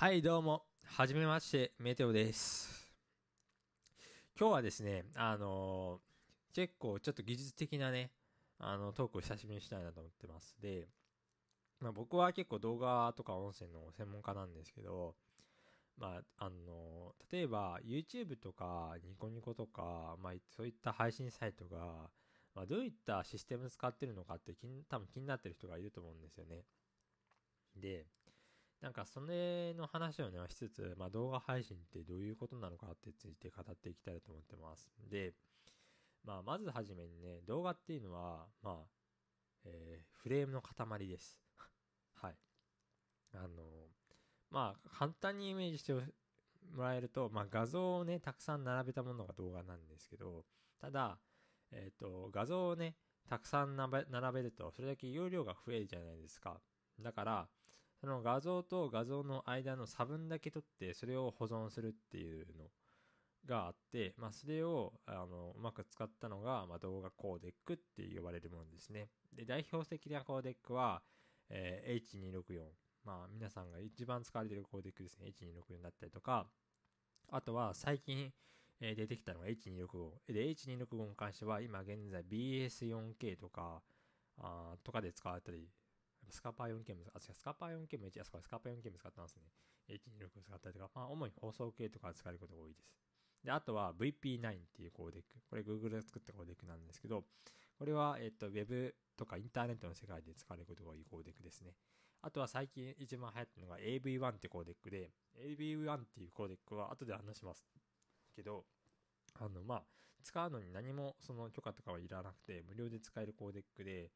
はい、どうも。はじめまして、メテオです。今日はですね、あのー結構ちょっと技術的なね、あの、トークを久しぶりにしたいなと思ってます。で、まあ僕は結構動画とか音声の専門家なんですけど、まあ、あのー例えば YouTube とかニコニコとか、まあそういった配信サイトが、まあ、どういったシステム使ってるのかって多分気になってる人がいると思うんですよね。で、なんかそれの話をね、しつつ、まあ、動画配信ってどういうことなのかってついて語っていきたいと思ってます。で、まあ、まずはじめにね、動画っていうのは、まあ、えーフレームの塊です。はい。あの、まあ、簡単にイメージしてもらえると、まあ、画像をね、たくさん並べたものが動画なんですけど、ただ、えっ、と、画像をね、たくさん並べると、それだけ容量が増えるじゃないですか。だから、その画像と画像の間の差分だけ取って、それを保存するっていうのがあって、まあ、それをあのうまく使ったのが、まあ、動画コーデックって呼ばれるものですね。で、代表的なコーデックは、えー H264。まあ、皆さんが一番使われているコーデックですね。H264 だったりとか、あとは最近、えー出てきたのが H265。で、H265 に関しては、今現在 BS4K とか、あとかで使われたり、スカパー 4K も、あ、違う、スカパー 4K も一応、あそこスカパー 4K も使ってますね。H26 使ったりとか、まあ、主に放送系とか使われることが多いです。で、あとは VP9 っていうコーデック。これ Google で作ったコーデックなんですけど、これは、えっと、Web とかインターネットの世界で使われることが多いコーデックですね。あとは最近一番流行ってるのが AV1 ってコーデックで、AV1 っていうコーデックは後で話しますけど、あの、まあ、使うのに何もその許可とかはいらなくて、無料で使えるコーデックで、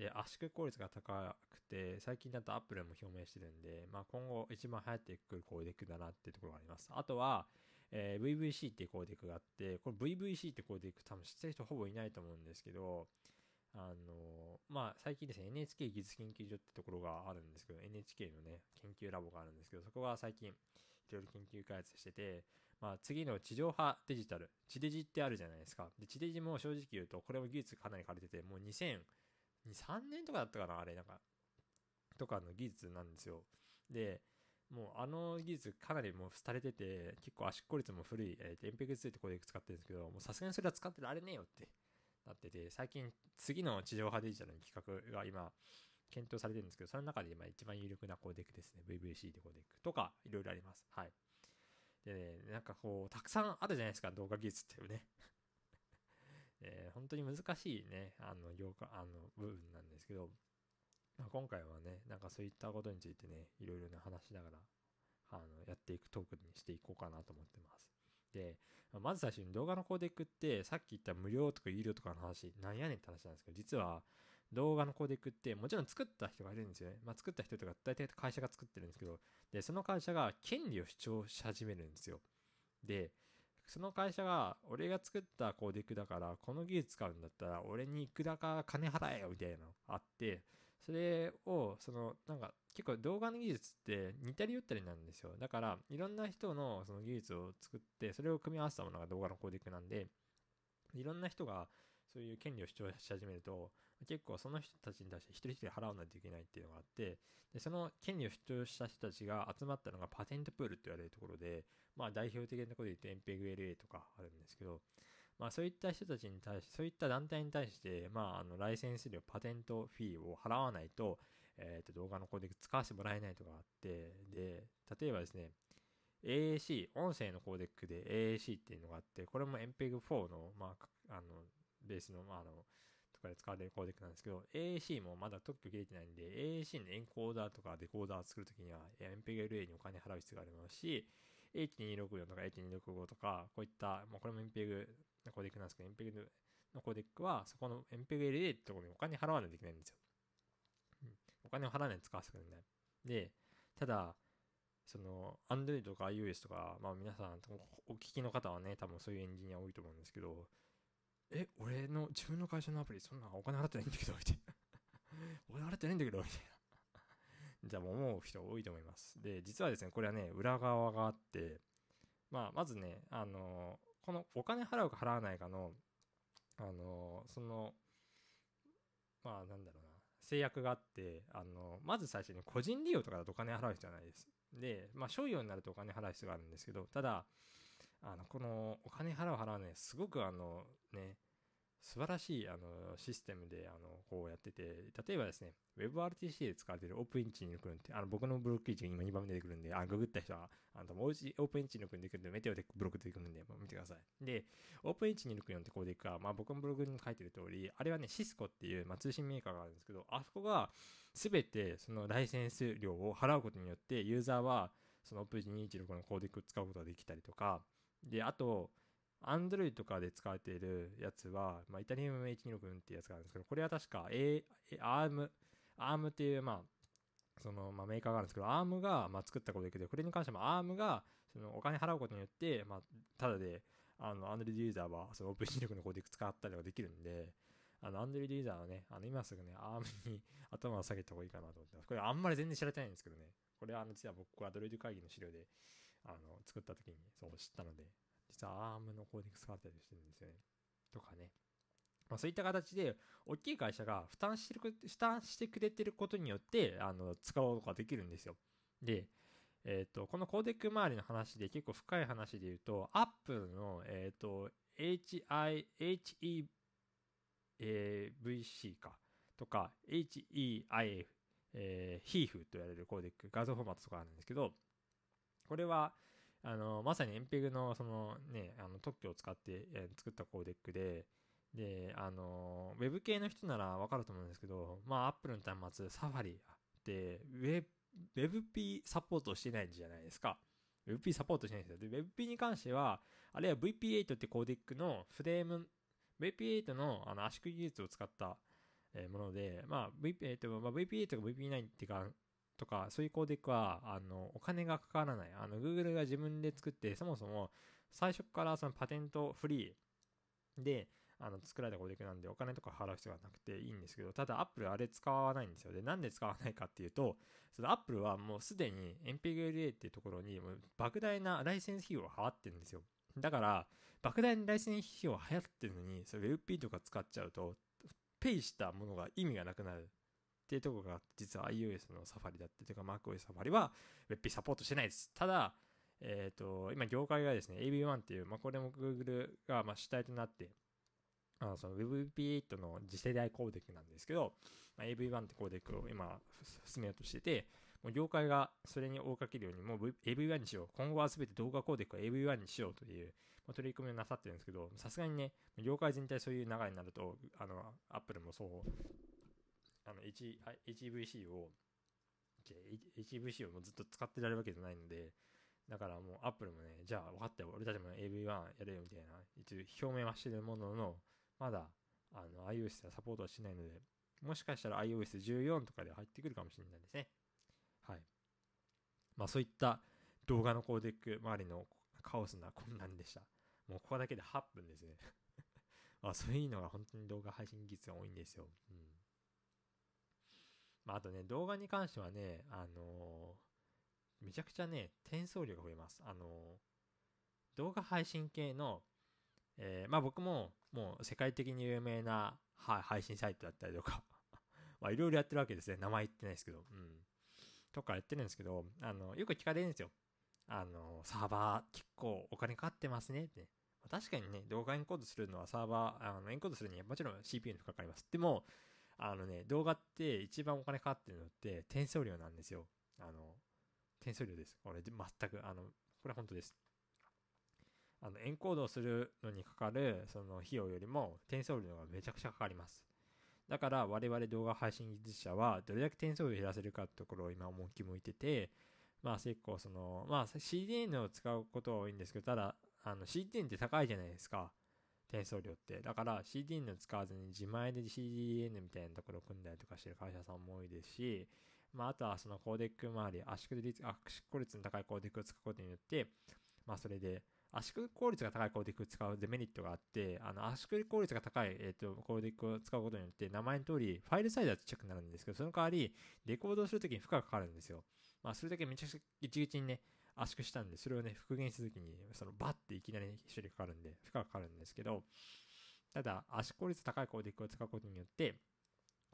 で、圧縮効率が高くて、最近だと Apple も表明してるんで、まあ、今後一番流行ってくるコーデックだなっていうところがあります。あとは、えー VVC っていうコーディックがあって、これ VVC ってコーディック多分知ってる人ほぼいないと思うんですけど、あのまあ、最近ですね、NHK 技術研究所ってところがあるんですけど、NHK のね、研究ラボがあるんですけど、そこが最近、いろいろ研究開発してて、まあ、次の地上波デジタル、地デジってあるじゃないですか。で、地デジも正直言うと、これも技術かなり枯れてて、もう2000、2、3年とかだったかな、あれ、なんか、とかの技術なんですよ。で、もうあの技術かなりもう廃れてて、結構圧縮効率も古い、えー、MPEG-2 ってコーデック使ってるんですけど、もうさすがにそれは使ってられねえよってなってて、最近次の地上波デジタルの企画が今、検討されてるんですけど、その中で今一番有力なコーデックですね。VVC ってコーデックとか、いろいろあります。はい。でね、なんかこう、たくさんあるじゃないですか、動画技術っていうね。えー本当に難しいね、あの、業界、あの、部分なんですけど、まあ、今回はね、なんかそういったことについてね、いろいろね、話しながら、あの、やっていくトークにしていこうかなと思ってます。で、まず最初に動画のコーデックって、さっき言った無料とか有料とかの話、なんやねんって話なんですけど、実は動画のコーデックって、もちろん作った人がいるんですよね。まあ作った人とか、大体会社が作ってるんですけど、で、その会社が権利を主張し始めるんですよ。で、その会社が、俺が作ったコーディックだから、この技術使うんだったら、俺にいくらか金払えよ、みたいなのあって、それを、その、なんか、結構動画の技術って似たり寄ったりなんですよ。だから、いろんな人のその技術を作って、それを組み合わせたものが動画のコーディックなんで、いろんな人がそういう権利を主張し始めると、結構その人たちに対して一人一人払わないといけないっていうのがあって、で、その権利を主張した人たちが集まったのがパテントプールって言われるところで、まあ代表的なところで言うと MPEG-LA とかあるんですけど、まあそういった人たちに対して、そういった団体に対して、まああのライセンス料、パテントフィーを払わないと、えっ、と動画のコーデック使わせてもらえないとかあって、で、例えばですね、AAC、音声のコーデックで AAC っていうのがあって、これも MPEG-4 の、まあ、あの、ベースの、まあ、あの、とかで使われるコーデックなんですけど、AAC もまだ特許切れてないんで、AAC のエンコーダーとかデコーダーを作るときには、MPEG-LA にお金払う必要がありますし、H264 とか H265 とか、こういった、まあ、これも MPEG のコーデックなんですけど、MPEG のコーデックは、そこの MPEG-LA ってところにお金払わないといけないんですよ。お金を払わないと使わせてくれない。で、ただ、その、Android とか iOS とか、まあ皆さん、お聞きの方はね、多分そういうエンジニア多いと思うんですけど、え、俺の、自分の会社のアプリ、そんなお金払ってないんだけど、みたいな。お金払ってないんだけど、みたいな。じゃあもう思う人多いと思います。で、実はですね、これはね、裏側があって、まあ、まずね、あの、このお金払うか払わないかの、あの、その、まあ、なんだろうな、制約があって、あの、まず最初に個人利用とかだとお金払う必要はないです。で、まあ、商用になるとお金払う必要があるんですけど、ただ、あの、このお金払う払うね、すごくあの、ね、素晴らしいあのシステムであのこうやってて、例えばですね、WebRTC で使われているオープンインチに抜くんって、あの僕のブログ記事が今2番目出てくるんで、あググった人は、あのもう一オープンインチに抜くんでくるんで、メテオでブログ出てくるんで、見てください。で、オープンインチに抜くよってコーデックは、まあ僕のブログに書いてる通り、あれはね、シスコっていう、まあ、通信メーカーがあるんですけど、あそこが全てそのライセンス料を払うことによって、ユーザーはそのオープン216のコーデックを使うことができたりとか、で、あと、Android とかで使われているやつは、まあ、イタリアム H264 っていうやつがあるんですけど、これは確か、A、ARM、ARM っていう、まあ、その、まあ、メーカーがあるんですけど、ARM が、まあ、作ったコーデックで、これに関しても ARM が、その、お金払うことによって、まあ、ただで、あの、Android ユーザーは、その、オープン出力のコーディック使ったりができるんで、あの、Android ユーザーはね、あの、今すぐね、ARM に 頭を下げた方がいいかなと思ってます。これあんまり全然知られてないんですけどね、これは、あの、実は僕は Android 会議の資料で、あの、作った時に、そう知ったので、実は ARM のコーディング使ったりしてるんですよね。とかね。まあ、そういった形で、大きい会社が負担してる、負担してくれてることによって、あの、使うことができるんですよ。で、えっ、と、このコーデック周りの話で結構深い話で言うと、Apple の、えっ、と、hihe。え、vc か、とか、HEIF、えー、HEIF と言われるコーデック、画像フォーマットとかあるんですけど、これは、あの、まさに MPEG のそのね、あの特許を使って、え作ったコーデックで、で、あの、ウェブ系の人ならわかると思うんですけど、まあ、Apple の端末、サファリって、WebP サポートしてないじゃないですか。WebP サポートしてないんですよ。で、WebP に関しては、あるいは VP8 ってコーデックのフレーム、VP8 のあの圧縮技術を使った、えもので、まあ、VP、えーとまあ、VP8 とか VP9 ってか、とか、そういうコーデックは、あの、お金がかからない。あの、Google が自分で作って、そもそも、最初からそのパテントフリーで、あの、作られたコーデックなんで、お金とか払う必要がなくていいんですけど、ただ、Apple あれ使わないんですよ。で、なんで使わないかっていうと、その Apple はもうすでに MPGLA っていうところに、もう莫大なライセンス費用を払ってるんですよ。だから、莫大なライセンス費用が払ってるのに、それ WebP とか使っちゃうと、ペイしたものが意味がなくなる。っていうところが実は iOS のサファリだってとか MacOS サファリは WebP サポートしてないです。ただ、えっ、と、今業界がですね、AV1 っていう、まあ、これも Google がまあ主体となって、あのその WebP8 の次世代コーデックなんですけど、まあ、AV1 ってコーデックを今進めようとしてて、もう業界がそれに追いかけるように、もう AV1 にしよう。今後は全て動画コーデックを AV1 にしようという、まあ、取り組みをなさってるんですけど、さすがにね、業界全体そういう流れになると、あの、Apple もそう、あの、H- HVC を、HVC をもうずっと使ってられるわけじゃないので、だからもう Apple もね、じゃあ分かったよ、俺たちも AV1 やれよみたいな、一応表明はしてるものの、まだあの iOS はサポートはしないので、もしかしたら iOS14 とかで入ってくるかもしれないですね。はい。まあそういった動画のコーデック周りのカオスな混乱でした。もうここだけで8分ですね。まあそういうのが本当に動画配信技術が多いんですよ。うん。まああとね、動画に関してはね、あのーめちゃくちゃね、転送量が増えます。あのー動画配信系の、えーまあ僕ももう世界的に有名な配信サイトだったりとか、まあいろいろやってるわけですね。名前言ってないですけど、うん。とかやってるんですけど、あの、よく聞かれるんですよ。あの、サーバー結構お金かかってますねって。確かにね、動画エンコードするのはサーバー、あのエンコードするにはもちろん CPU にかかります。でも、あのね、動画って一番お金かかってるのって転送量なんですよ。あの、転送量です。これ全く、あの、これ本当です。あの、エンコードをするのにかかる、その費用よりも転送量がめちゃくちゃかかります。だから我々動画配信技術者はどれだけ転送量を減らせるかってところを今重き置いてて、まあ結構その、まあ CDN を使うことは多いんですけど、ただ、あの CDN って高いじゃないですか。転送量って。だから CDN 使わずに自前で CDN みたいなところを組んだりとかしてる会社さんも多いですし、まああとはそのコーデック周り、圧縮率、圧縮率の高いコーデックを使うことによって、まあそれで圧縮効率が高いコーデックを使うデメリットがあって、あの圧縮効率が高い、えー、とコーデックを使うことによって、名前の通り、ファイルサイズはちっちゃくなるんですけど、その代わり、レコードをするときに負荷がかかるんですよ。まあ、それだけめちゃくちゃ一々にね、圧縮したんで、それをね、復元するときに、そのバッていきなり処理かかるんで、負荷がかかるんですけど、ただ、圧縮効率高いコーデックを使うことによって、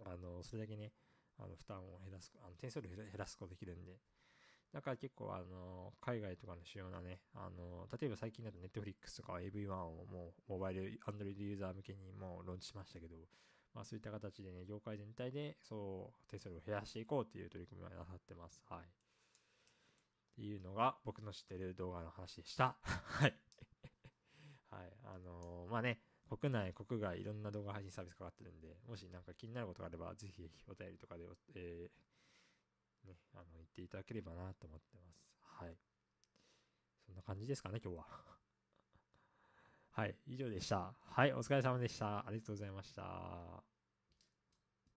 あの、それだけね、あの、負担を減らす、あの、点数量減らすことできるんで、だから結構あの、海外とかの主要なね、あの、例えば最近だと Netflix とか AV1 をもうモバイル、Android ユーザー向けにもうローンチしましたけど、まあそういった形でね、業界全体でそう手数料を減らしていこうっていう取り組みをなさってます。はい。っていうのが僕の知ってる動画の話でした。はい。はい。あのー、まあね、国内、国外、いろんな動画配信サービスかかってるんで、もしなんか気になることがあれば、ぜひお便りとかで、えー、ね、あの、言っていただければなと思ってます。はい。そんな感じですかね、今日は。はい、以上でした。はい、お疲れ様でした。ありがとうございました。